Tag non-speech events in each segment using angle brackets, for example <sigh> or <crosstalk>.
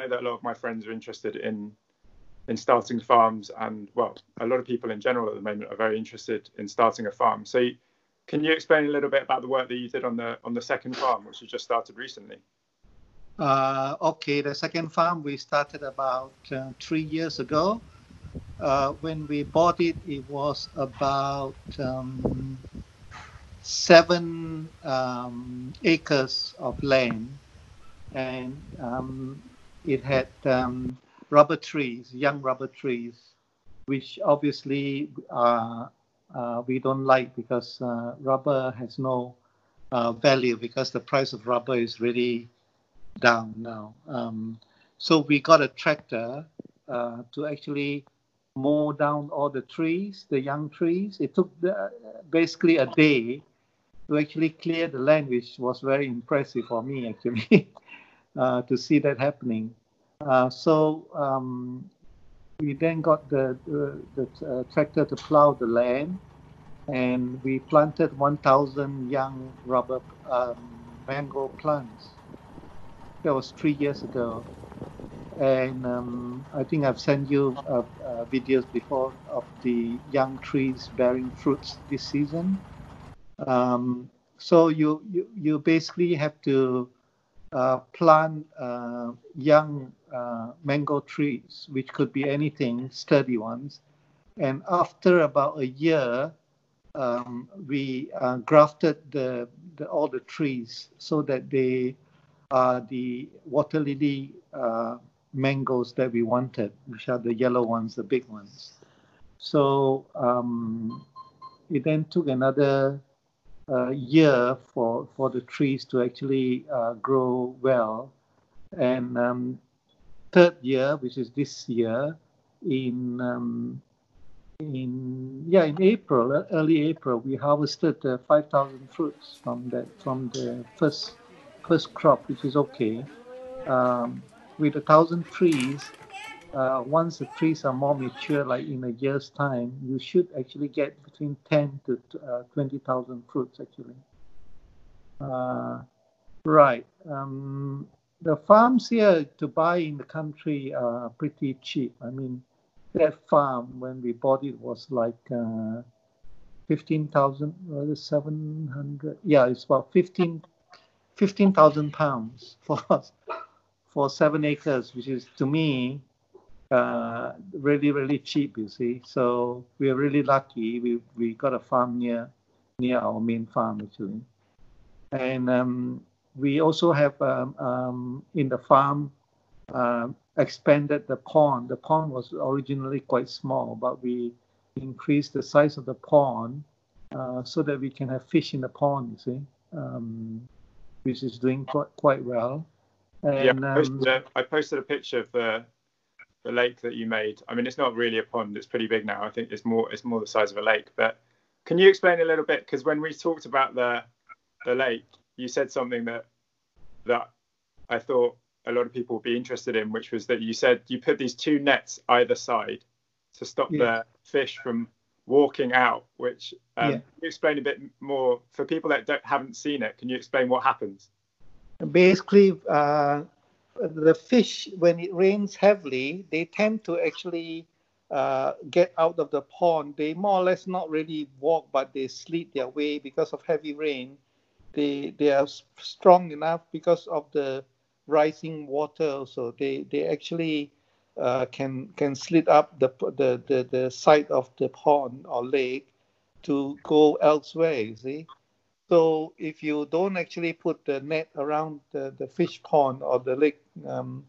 know that a lot of my friends are interested in in starting farms, and well, a lot of people in general at the moment are very interested in starting a farm. So, can you explain a little bit about the work that you did on the on the second farm, which you just started recently? Uh, okay, the second farm we started about uh, three years ago. Uh, when we bought it, it was about um, seven um, acres of land, and um, it had um, rubber trees, young rubber trees, which obviously uh, uh, we don't like because uh, rubber has no uh, value because the price of rubber is really down now. Um, so we got a tractor uh, to actually mow down all the trees, the young trees. It took the, basically a day to actually clear the land, which was very impressive for me actually <laughs> uh, to see that happening. Uh, so um, we then got the, the, the uh, tractor to plow the land, and we planted 1,000 young rubber um, mango plants. That was three years ago. And um, I think I've sent you uh, uh, videos before of the young trees bearing fruits this season. Um, so you, you you basically have to plant uh, young uh, mango trees, which could be anything, sturdy ones. And after about a year, um, we uh, grafted the, the, all the trees so that they are the water lily uh, mangoes that we wanted, which are the yellow ones, the big ones. So um, it then took another uh, year for, for the trees to actually uh, grow well. And um, third year, which is this year, in um, in yeah in April, early April, we harvested uh, 5,000 fruits from that from the first first crop, which is okay. Um, with a thousand trees, uh, once the trees are more mature, like in a year's time, you should actually get between 10 to uh, 20,000 fruits actually. Uh, right. Um, the farms here to buy in the country are pretty cheap. I mean, that farm when we bought it was like uh, 15,000, uh, 700. Yeah, it's about 15 15,000 pounds <laughs> for for seven acres, which is to me uh, really really cheap. You see, so we are really lucky. We we got a farm near near our main farm actually, and um, we also have um, um, in the farm uh, expanded the pond. The pond was originally quite small, but we increased the size of the pond uh, so that we can have fish in the pond. You see, um, which is doing quite quite well. And, yeah, I posted, um, a, I posted, a picture of the the lake that you made. I mean, it's not really a pond; it's pretty big now. I think it's more it's more the size of a lake. But can you explain a little bit? Because when we talked about the the lake, you said something that that I thought a lot of people would be interested in, which was that you said you put these two nets either side to stop yeah. the fish from walking out. Which um, yeah. can you explain a bit more for people that don't, haven't seen it? Can you explain what happens? Basically, uh, the fish when it rains heavily, they tend to actually uh, get out of the pond. They more or less not really walk, but they slid their way because of heavy rain they they are strong enough because of the rising water. So they they actually uh, can can slit up the, the the the side of the pond or lake to go elsewhere. You see. So if you don't actually put the net around the, the fish pond or the lake, um,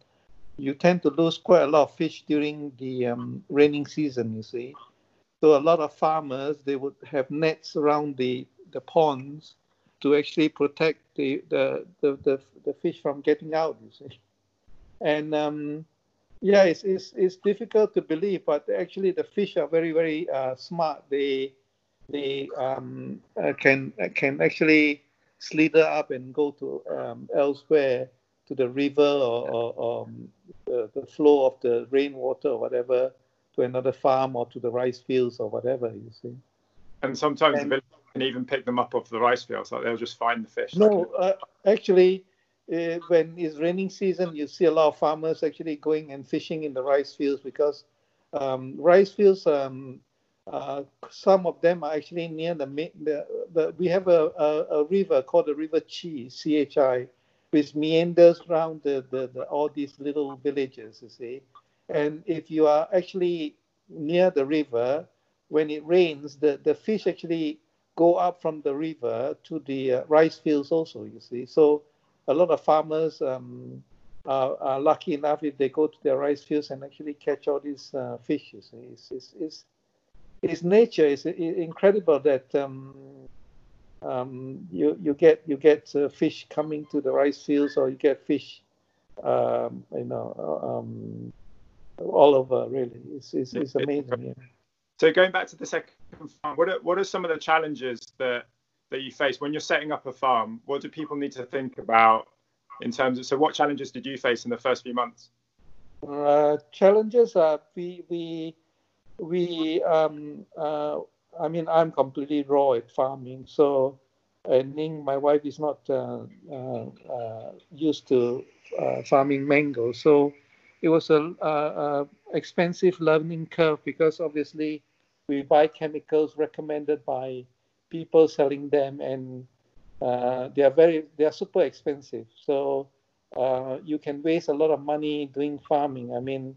you tend to lose quite a lot of fish during the um, raining season. You see, so a lot of farmers they would have nets around the the ponds to actually protect the, the, the, the, the fish from getting out, you see. And um, yeah, it's, it's, it's difficult to believe, but actually the fish are very, very uh, smart. They, they um, uh, can, can actually slither up and go to um, elsewhere to the river or, or, or um, the, the, flow of the rainwater or whatever to another farm or to the rice fields or whatever, you see. And sometimes and, the can even pick them up off the rice fields. Like they'll just find the fish. No, uh, actually, uh, when it's raining season, you see a lot of farmers actually going and fishing in the rice fields because um, rice fields, um, uh, some of them are actually near the, the, the we have a, a, a, river called the River Chi, C-H-I, which meanders around the, the, the, all these little villages, you see. And if you are actually near the river, when it rains, the, the fish actually go up from the river to the uh, rice fields also, you see. So a lot of farmers um, are, are, lucky enough if they go to their rice fields and actually catch all these uh, fish, you see. It's, it's, it's, it's nature. It's, incredible that um, um, you, you get, you get uh, fish coming to the rice fields or you get fish, um, you know, um, all over really. It's, it's, it's amazing. Yeah. So going back to the second farm, what are, what are some of the challenges that that you face when you're setting up a farm? What do people need to think about in terms of? So what challenges did you face in the first few months? Uh, challenges are we we we um, uh, I mean I'm completely raw at farming, so and Ning, my wife, is not uh, uh, uh used to uh, farming mango, so it was a, a, a expensive learning curve because obviously we buy chemicals recommended by people selling them and uh, they are very they are super expensive. So you can waste a lot of money doing farming. I mean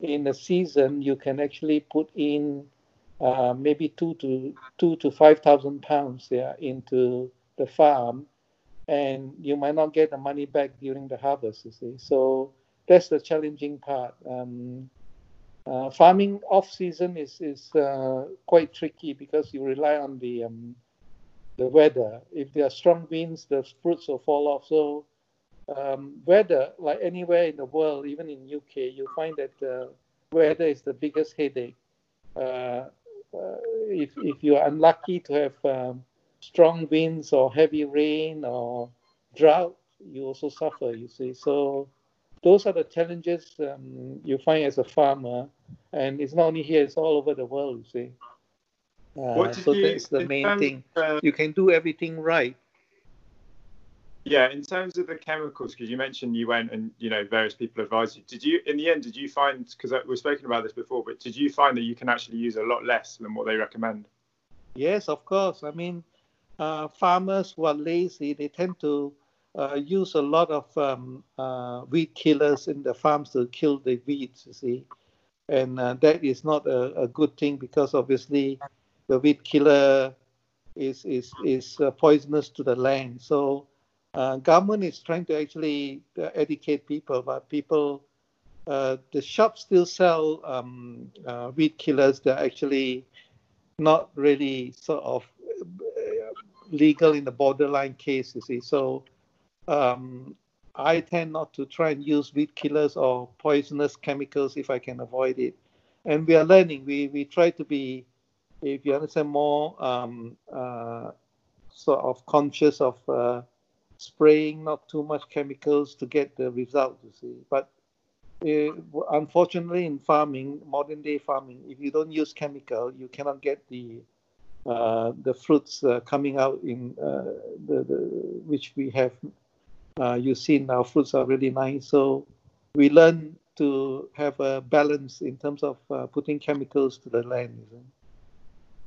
in a season you can actually put in uh, maybe two to two to five thousand pounds yeah, into the farm and you might not get the money back during the harvest you see so that's the challenging part um, uh, farming off season is is uh, quite tricky because you rely on the um, the weather. If there are strong winds, the fruits will fall off. So um, weather, like anywhere in the world, even in UK, you find that uh, weather is the biggest headache. Uh, if if you are unlucky to have um, strong winds or heavy rain or drought, you also suffer. You see, so those are the challenges um, you find as a farmer, and it's not only here; it's all over the world. You see. Uh, so that's the main terms, thing. Uh, you can do everything right. Yeah, in terms of the chemicals, because you mentioned you went and you know various people advised you. Did you, in the end, did you find? Because we've spoken about this before, but did you find that you can actually use a lot less than what they recommend? Yes, of course. I mean, uh, farmers who are lazy, they tend to uh, use a lot of um, uh, weed killers in the farms to kill the weeds, you see. And uh, that is not a, a, good thing because obviously the weed killer is, is, is uh, poisonous to the land. So uh, government is trying to actually uh, educate people, but people, the shops still sell um, weed killers that are actually not really sort of legal in the borderline case, you see. So um, I tend not to try and use weed killers or poisonous chemicals if I can avoid it. And we are learning. We we try to be, if you understand, more um, uh, sort of conscious of uh, spraying not too much chemicals to get the result. You see, but uh, unfortunately, in farming, modern day farming, if you don't use chemical, you cannot get the uh, the fruits uh, coming out in uh, the, the which we have uh, you see now, fruits are really nice. So we learn to have a balance in terms of uh, putting chemicals to the land.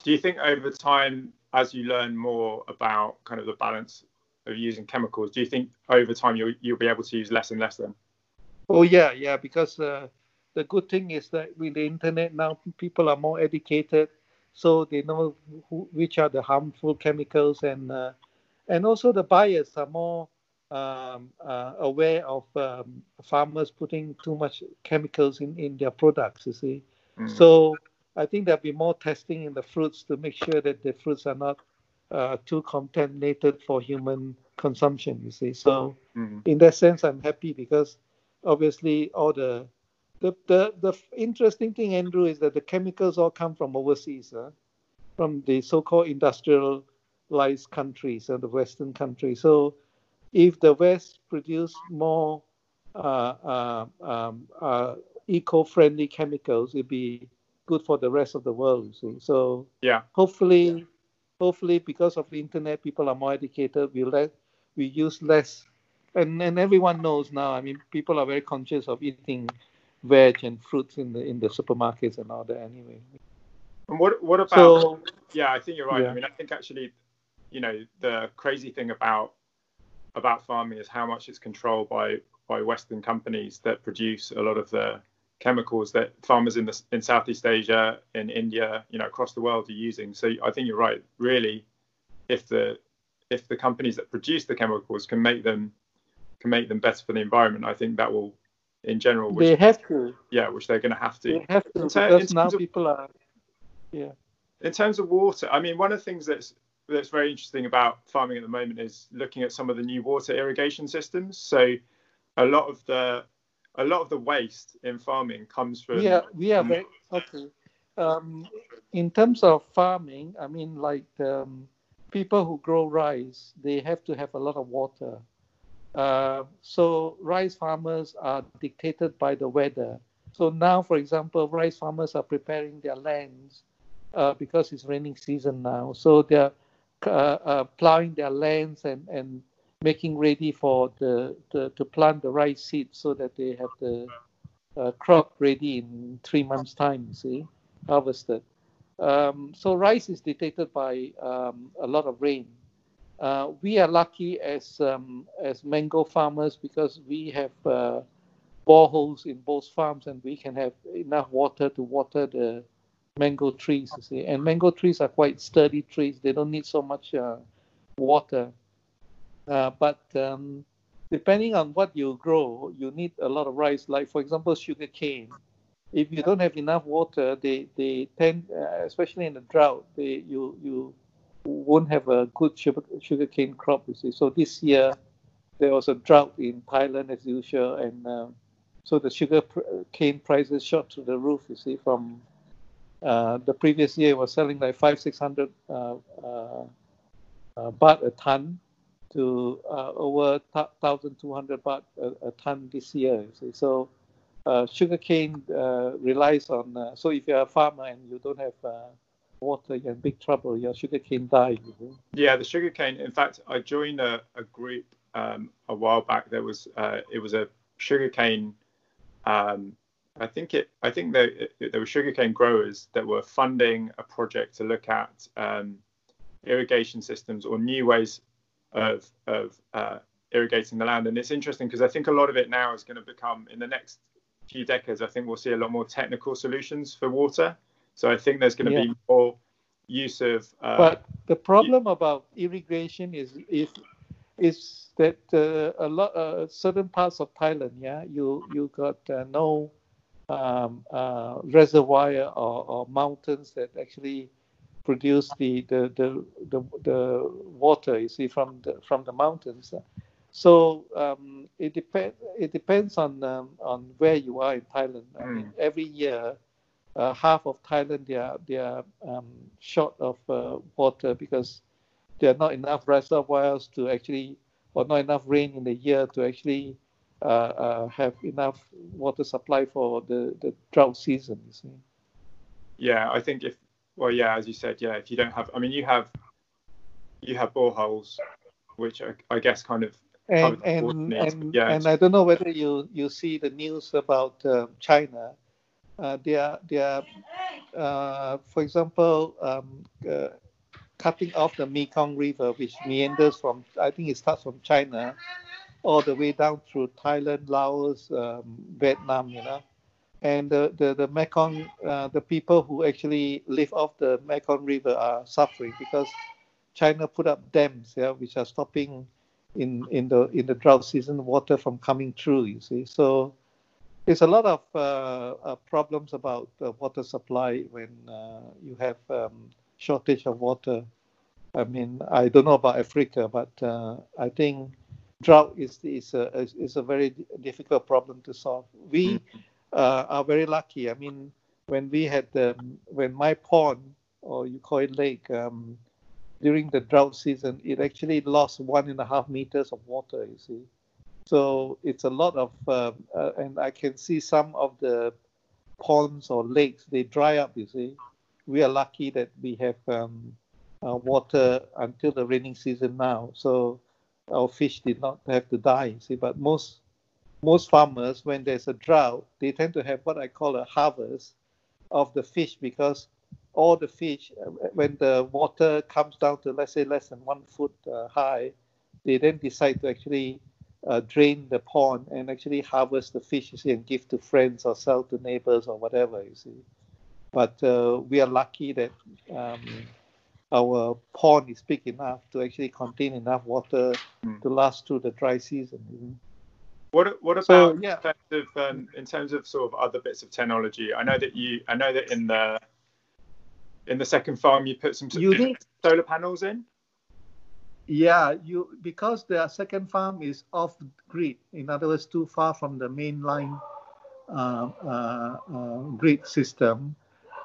Do you think over time, as you learn more about kind of the balance of using chemicals, do you think over time you'll you'll be able to use less and less then? Oh yeah, yeah. Because uh, the good thing is that with the internet now, people are more educated, so they know who, which are the harmful chemicals, and uh, and also the buyers are more um, uh, aware of um, farmers putting too much chemicals in, in their products, you see. Mm. So I think there'll be more testing in the fruits to make sure that the fruits are not uh, too contaminated for human consumption, you see. So mm. in that sense, I'm happy because obviously all the the, the, the interesting thing, Andrew, is that the chemicals all come from overseas, huh? from the so-called industrialized countries and the Western countries. So if the West produce more uh, uh, um, uh, eco-friendly chemicals, it'd be good for the rest of the world. You see, so yeah, hopefully, hopefully, because of the internet, people are more educated. We let we use less and and everyone knows now. I mean, people are very conscious of eating veg and fruits in the in the supermarkets and all that. Anyway. And what what about? So, yeah, I think you're right. Yeah. I mean, I think actually, you know, the crazy thing about about farming is how much it's controlled by by Western companies that produce a lot of the chemicals that farmers in the in Southeast Asia, in India, you know, across the world are using. So I think you're right. Really, if the if the companies that produce the chemicals can make them can make them better for the environment, I think that will, in general, which, they have to. Yeah, which they're going to have to. They have to ter- because now of, people are. Yeah. In terms of water, I mean, one of the things that's that's very interesting about farming at the moment is looking at some of the new water irrigation systems. So, a lot of the a lot of the waste in farming comes from. Yeah, we are very okay. Um, in terms of farming, I mean, like um, people who grow rice, they have to have a lot of water. Uh, so rice farmers are dictated by the weather. So now, for example, rice farmers are preparing their lands uh, because it's raining season now. So they're uh, uh, plowing their lands and, and making ready for the, the to plant the rice seeds so that they have the uh, crop ready in three months' time. See, harvested. Um, so rice is dictated by um, a lot of rain. Uh, we are lucky as um, as mango farmers because we have uh, boreholes in both farms and we can have enough water to water the mango trees. You see, and mango trees are quite sturdy trees. They don't need so much uh, water. Uh, but um, depending on what you grow, you need a lot of rice. Like for example, sugar cane. If you don't have enough water, they they tend, uh, especially in the drought, they you you won't have a good sugar cane crop. You see, so this year there was a drought in Thailand as usual, and uh, so the sugar cane prices shot to the roof. You see, from uh, the previous year was selling like five six hundred uh, uh, uh baht a ton to uh, over 1,200 baht a, a, ton this year. So uh, sugarcane uh, relies on, uh, so if you're a farmer and you don't have uh, water, you're in big trouble. Your sugarcane dies. Yeah, the sugarcane. In fact, I joined a, a group um, a while back. There was, uh, it was a sugarcane. Um, I think it. I think there, there were sugarcane growers that were funding a project to look at um, irrigation systems or new ways of of uh, irrigating the land. And it's interesting because I think a lot of it now is going to become in the next few decades. I think we'll see a lot more technical solutions for water. So I think there's going to yeah. be more use of. Uh, but the problem about irrigation is is is that uh, a lot uh, certain parts of Thailand, yeah, you you got uh, no um, uh, reservoir or, or mountains that actually produce the the, the, the, the water you see from the from the mountains. So um, it depends. It depends on um, on where you are in Thailand. I mean, hmm. every year, uh, half of Thailand they are they are um, short of uh, water because there are not enough reservoirs to actually, or not enough rain in the year to actually uh, uh have enough water supply for the the drought season. You see. Yeah, I think if well, yeah, as you said, yeah. If you don't have, I mean, you have you have boreholes, which I, I guess kind of and and and, yeah, and I don't know whether you you see the news about uh, China. Uh, they are they are, uh, for example, um, uh, cutting off the Mekong River, which meanders from I think it starts from China, all the way down through Thailand, Laos, um, Vietnam. You know, and the the, the Mekong, uh, the people who actually live off the Mekong River are suffering because China put up dams, yeah, which are stopping in in the in the drought season water from coming through. You see, so there's a lot of uh, uh, problems about water supply when uh, you have um, shortage of water. I mean, I don't know about Africa, but uh, I think drought is is a is a very difficult problem to solve. We mm-hmm uh, are very lucky. I mean, when we had um, when my pond or you call it lake um, during the drought season, it actually lost one and a half meters of water. You see, so it's a lot of, uh, uh, and I can see some of the ponds or lakes they dry up. You see, we are lucky that we have um, uh, water until the raining season now. So our fish did not have to die. You see, but most most farmers, when there's a drought, they tend to have what I call a harvest of the fish because all the fish, uh, when the water comes down to let's say less than one foot uh, high, they then decide to actually uh, drain the pond and actually harvest the fish you see, and give to friends or sell to neighbors or whatever you see. But uh, we are lucky that um, our pond is big enough to actually contain enough water mm. to last through the dry season. What what about so, yeah. in terms of um, in terms of sort of other bits of technology? I know that you I know that in the in the second farm you put some you solar panels in. Yeah, you because the second farm is off grid. In other words, too far from the main line uh, uh, uh, grid system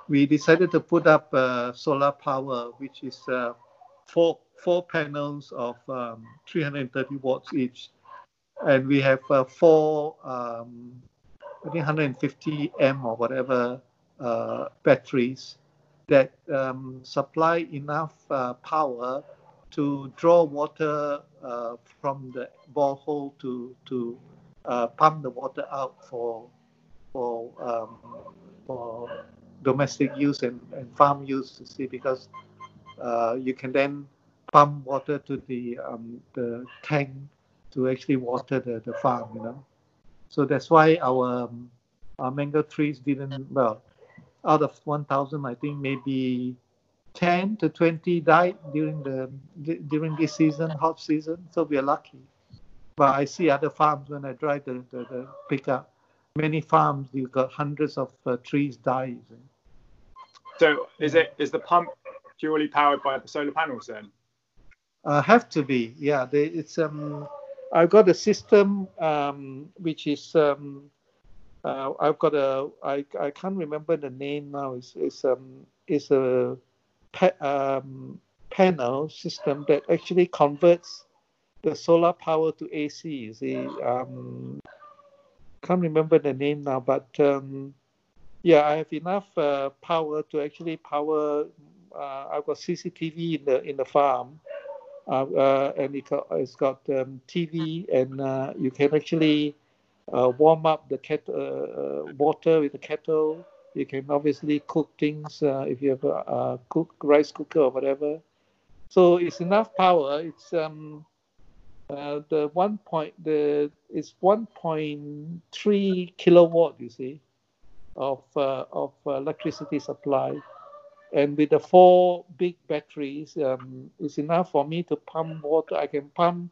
we decided to put up uh, solar power, which is uh, four four panels of um, 330 watts each, and we have uh, four um, I think 150 m or whatever uh, batteries that um, supply enough uh, power to draw water uh, from the borehole to to pump the water out for for um, for domestic use and, and farm use to see because uh, you can then pump water to the um, the tank to actually water the, the farm, you know. So that's why our, um, our mango trees didn't well out of 1,000, I think maybe 10 to 20 died during the during this season, hot season. So we are lucky. But I see other farms when I drive the, the, the pickup, many farms you've got hundreds of uh, trees dying. So is it is the pump purely powered by the solar panels then? Uh, have to be, yeah. They, it's um, I've got a system um, which is um, uh, I've got a I, I can't remember the name now. It's it's um it's a um, panel system that actually converts the solar power to AC. You see, um, can't remember the name now, but um, yeah, I have enough uh, power to actually power. Uh, I've got CCTV in the in the farm, and it it's got um, TV, and uh, you can actually uh, warm up the kettle, water with the kettle. You can obviously cook things if you have a, a cook rice cooker or whatever. So it's enough power. It's um, uh, the one point the it's 1.3 kilowatt you see of uh, of electricity supply, and with the four big batteries, um, it's enough for me to pump water. I can pump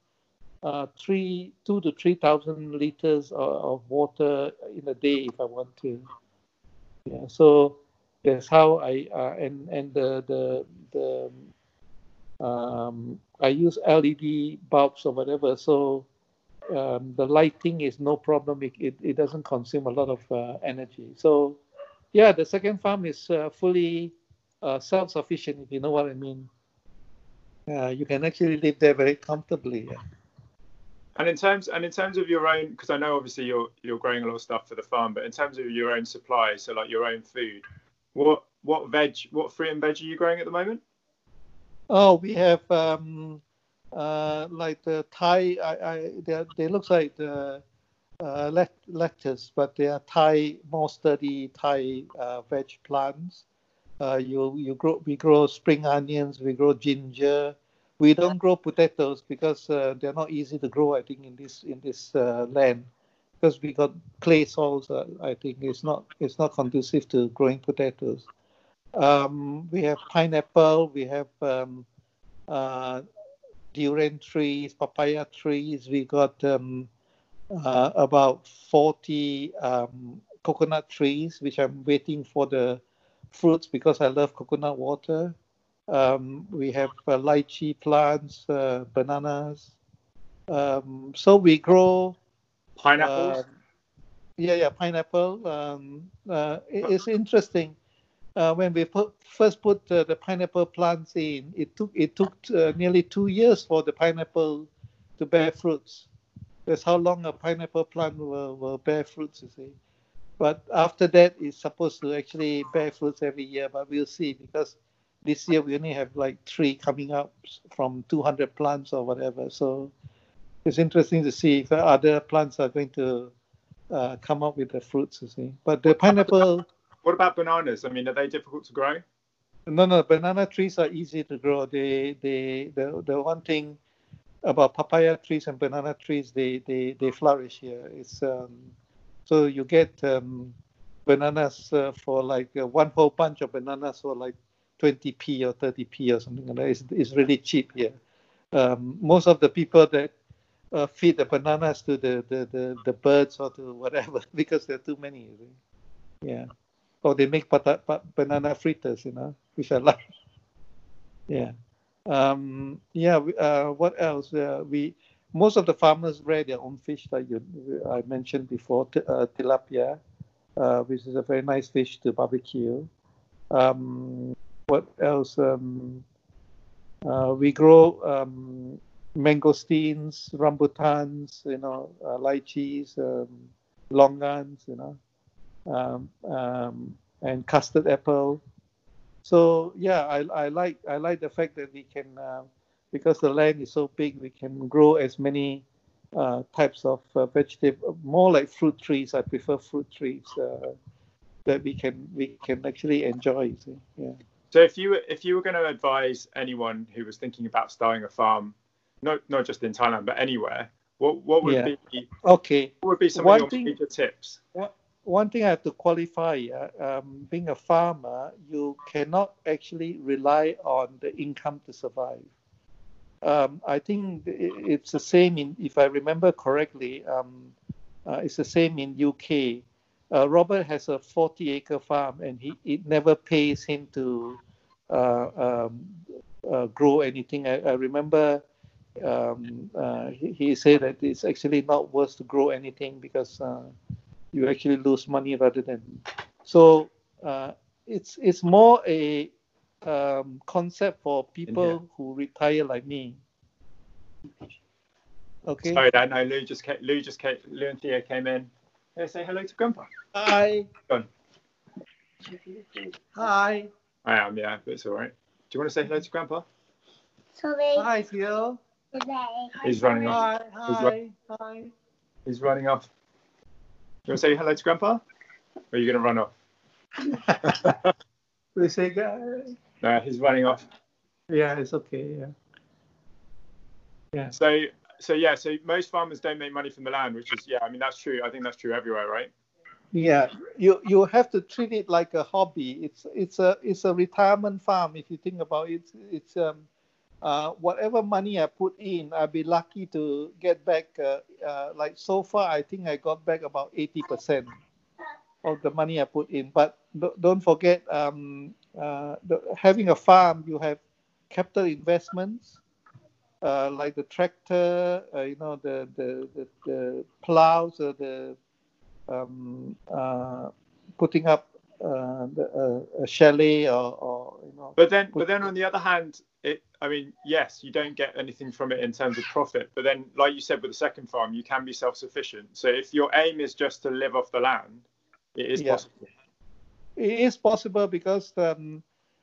uh, three, two to three thousand liters of, of, water in a day if I want to. Yeah, so that's how I uh, and and the the the um, I use LED bulbs or whatever, so um, the lighting is no problem. It, it, it, doesn't consume a lot of uh, energy. So, yeah, the second farm is uh, fully uh, self-sufficient, if you know what I mean. you can actually live there very comfortably. Yeah. And in terms and in terms of your own, because I know obviously you're you're growing a lot of stuff for the farm, but in terms of your own supply, so like your own food, what what veg, what fruit and veg are you growing at the moment? Oh, we have um, uh, like the Thai, I, I, they, they look like the uh, lettuce, but they are Thai, more sturdy Thai uh, veg plants. Uh, you you grow we grow spring onions, we grow ginger. We don't grow potatoes because uh, they're not easy to grow. I think in this in this uh, land because we got clay soils. Uh, I think it's not it's not conducive to growing potatoes. Um, we have pineapple. We have um, uh, durian trees, papaya trees. We got um, uh, about 40 um, coconut trees, which I'm waiting for the fruits because I love coconut water. Um, we have uh, lychee plants, uh, bananas. Um, so we grow pineapples. Uh, yeah, yeah, pineapple. Um, uh, it, it's interesting uh, when we put, first put uh, the pineapple plants in, it took it took uh, nearly two years for the pineapple to bear fruits. That's how long a pineapple plant will, will bear fruits, you see. But after that, it's supposed to actually bear fruits every year. But we'll see because this year we only have like three coming up from 200 plants or whatever. So it's interesting to see if other plants are going to uh, come up with the fruits. You see, but the pineapple. What about bananas? I mean, are they difficult to grow? No, no. Banana trees are easy to grow. They, they, the, the one thing about papaya trees and banana trees, they, they, they flourish here. It's um, so you get um, bananas uh, for like uh, one whole bunch of bananas for like 20p or 30p or something like that. It's, it's really cheap here. Um, most of the people that uh, feed the bananas to the, the, the, the, birds or to whatever <laughs> because there are too many. Yeah. Or they make pata, banana fritters, you know, which I <laughs> like. yeah. Um, yeah. Uh, what else? Uh, we most of the farmers rear their own fish, like you, I mentioned before, t- uh, tilapia, uh, which is a very nice fish to barbecue. Um, what else? Um, uh, we grow um, mangosteens, rambutans, you know, uh, lychees, um, longans, you know, um, um, and custard apple. So yeah, I, I like I like the fact that we can uh, because the land is so big, we can grow as many uh, types of uh, vegetable, more like fruit trees. I prefer fruit trees uh, that we can we can actually enjoy. Yeah. So if you if you were going to advise anyone who was thinking about starting a farm, not not just in Thailand but anywhere, what what would yeah. be okay? What would be some one of your thing, major tips? One thing I have to qualify: uh, um, being a farmer, you cannot actually rely on the income to survive. Um, I think it's the same in, if I remember correctly, um, uh, it's the same in UK. Uh, Robert has a 40 acre farm and he it never pays him to uh, um, uh, grow anything. I, I remember um, uh, he, he, said that it's actually not worth to grow anything because uh, you actually lose money rather than. So it's it's more a um, concept for people who retire like me. Okay. Sorry, I know Lou just came, Lou just came, Lou and Theo came in. Hey, say hello to Grandpa. Hi. Go on. Hi. I am, yeah, but it's all right. Do you want to say hello to Grandpa? Sorry. Hi, Theo. He's running off. Hi, hi, he's, run- hi. he's running off. You want to say hello to Grandpa? Or are you going to run off? <laughs> we say, guys. No, he's running off. Yeah, it's okay. Yeah. Yeah. So, so yeah, so most farmers don't make money from the land, which is yeah. I mean that's true. I think that's true everywhere, right? Yeah, you you have to treat it like a hobby. It's it's a it's a retirement farm. If you think about it, it's um, uh, whatever money I put in, I'll be lucky to get back. Uh, uh, like so far, I think I got back about eighty percent of the money I put in. But don't forget, um, uh, the, having a farm, you have capital investments uh, like the tractor, uh, you know, the the the, the plows, or the um, uh, putting up uh, the, a chalet, or, or, you know. But then, but then on the other hand, it. I mean, yes, you don't get anything from it in terms of profit. But then, like you said, with the second farm, you can be self-sufficient. So if your aim is just to live off the land, it is yeah. possible it is possible because um,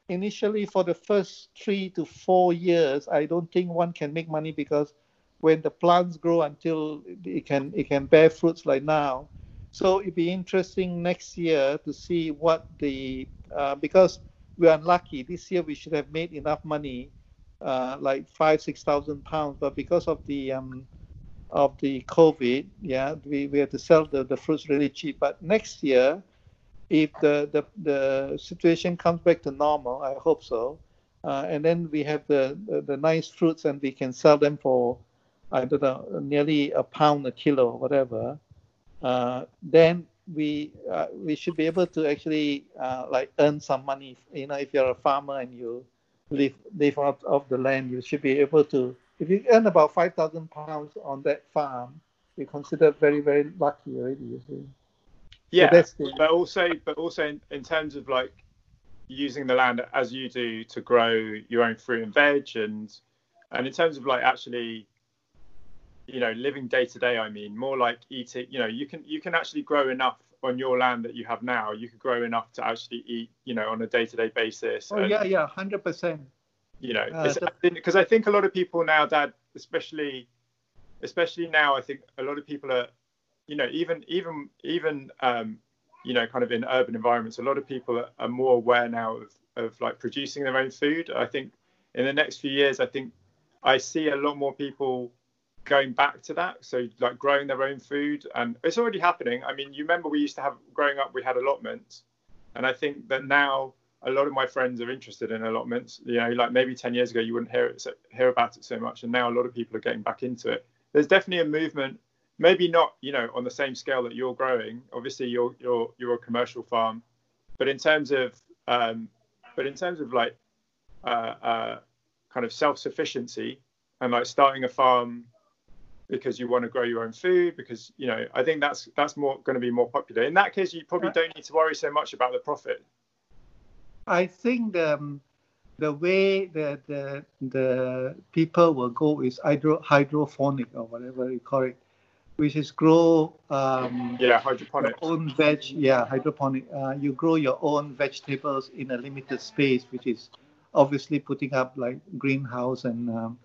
initially for the first three to four years, I don't think one can make money because when the plants grow until it can it can bear fruits like now. So it'd be interesting next year to see what the uh, because we're unlucky this year we should have made enough money, uh, like five six thousand pounds, but because of the um, of the COVID, yeah, we, we had to sell the, the fruits really cheap. But next year, if the, the, the situation comes back to normal, I hope so, uh, and then we have the, the, the, nice fruits and we can sell them for, I don't know, nearly a pound a kilo or whatever, uh, then we uh, we should be able to actually uh, like earn some money. You know, if you're a farmer and you live live out of the land, you should be able to. If you earn about five thousand pounds on that farm, you're considered very very lucky already. You see. Yeah, but also, but also in, in terms of like using the land as you do to grow your own fruit and veg, and and in terms of like actually, you know, living day to day. I mean, more like eating. You know, you can you can actually grow enough on your land that you have now. You could grow enough to actually eat. You know, on a day to day basis. Oh and, yeah, yeah, hundred percent. You know, because uh, I think a lot of people now, Dad, especially especially now, I think a lot of people are, you know, even even even um, you know, kind of in urban environments, a lot of people are, more aware now of of like producing their own food. I think in the next few years, I think I see a lot more people going back to that. So like growing their own food, and it's already happening. I mean, you remember we used to have growing up, we had allotments, and I think that now a lot of my friends are interested in allotments. You know, like maybe 10 years ago you wouldn't hear it so, hear about it so much, and now a lot of people are getting back into it. There's definitely a movement. Maybe not, you know, on the same scale that you're growing. Obviously, you're you're you're a commercial farm, but in terms of um, but in terms of like uh, uh, kind of self-sufficiency and like starting a farm because you want to grow your own food because you know i think that's that's more going to be more popular. In that case you probably don't need to worry so much about the profit. I think the um, the way the the the people will go is hydro hydroponic or whatever you call it which is grow um, yeah hydroponic own veg yeah hydroponic uh, you grow your own vegetables in a limited space which is obviously putting up like greenhouse and um,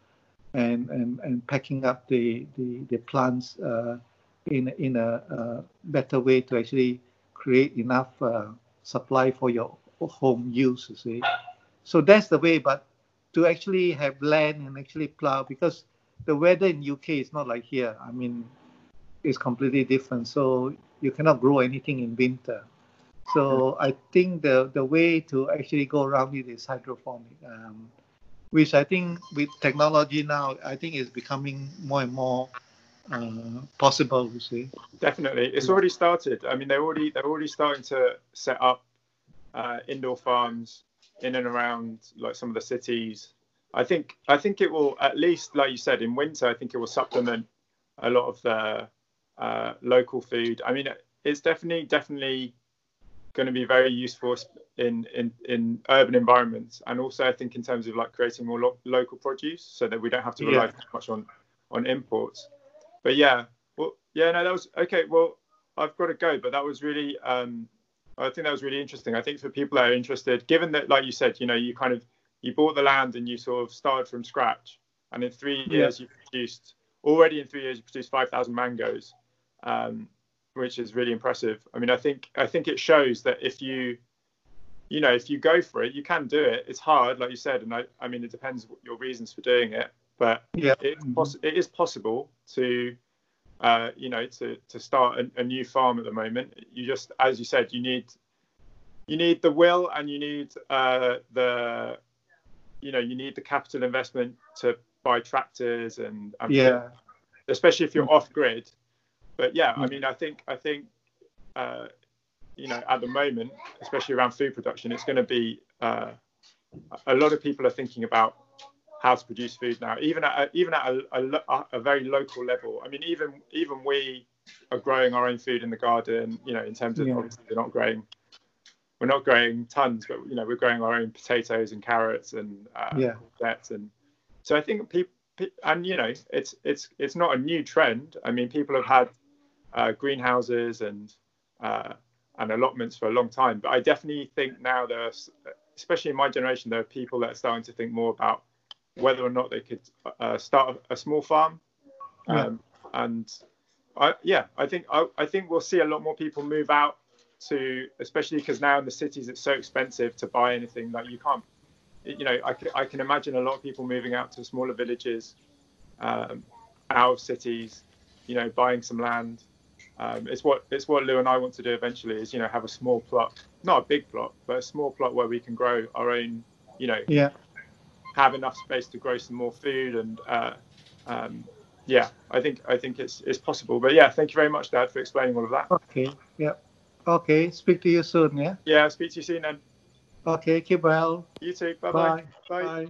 and, and and packing up the the, the plants uh, in in a, a, better way to actually create enough uh, supply for your home use you see. So that's the way but to actually have land and actually plow because the weather in UK is not like here. I mean is completely different. So you cannot grow anything in winter. So I think the, the way to actually go around it is hydroponic, um, which I think with technology now, I think is becoming more and more uh, possible. You see, definitely, it's already started. I mean, they're already they're already starting to set up uh, indoor farms in and around like some of the cities. I think I think it will at least, like you said, in winter. I think it will supplement a lot of the uh, local food. I mean, it's definitely definitely going to be very useful in, in in urban environments, and also I think in terms of like creating more lo- local produce, so that we don't have to rely yeah. too much on on imports. But yeah, well, yeah, no, that was okay. Well, I've got to go, but that was really, um, I think that was really interesting. I think for people that are interested, given that, like you said, you know, you kind of you bought the land and you sort of started from scratch, and in three years yeah. you produced already in three years you produced five thousand mangoes um, which is really impressive. I mean, I think I think it shows that if you you know if you go for it, you can do it. It's hard, like you said, and I, I mean it depends what your reasons for doing it, but yeah. it's poss- it is possible to uh, you know to to start a, a new farm at the moment. You just as you said, you need you need the will and you need uh, the you know you need the capital investment to buy tractors and, and yeah especially if you're off grid but yeah, I mm. mean, I think I think uh, you know at the moment, especially around food production, it's going to be uh, a lot of people are thinking about how to produce food now, even at a, even at a, a, a, very local level. I mean, even even we are growing our own food in the garden. You know, in terms of yeah. obviously we're not growing we're not growing tons, but you know we're growing our own potatoes and carrots and uh, yeah. and so I think people and you know it's it's it's not a new trend. I mean, people have had uh, greenhouses and uh, and allotments for a long time. But I definitely think now there's, especially in my generation, there are people that are starting to think more about whether or not they could uh, start a, small farm. Um, yeah. And I, yeah, I think I, I think we'll see a lot more people move out to, especially because now in the cities it's so expensive to buy anything. Like you can't, you know, I can, I can imagine a lot of people moving out to smaller villages, um, out of cities, you know, buying some land um, it's what it's what Lou and I want to do eventually is you know have a small plot, not a big plot, but a small plot where we can grow our own, you know, yeah, have enough space to grow some more food and uh, um, yeah, I think I think it's it's possible. But yeah, thank you very much, Dad, for explaining all of that. Okay, yeah, okay. Speak to you soon, yeah. Yeah, speak to you soon then. Okay, keep well. You too. Bye-bye. Bye. Bye. Bye.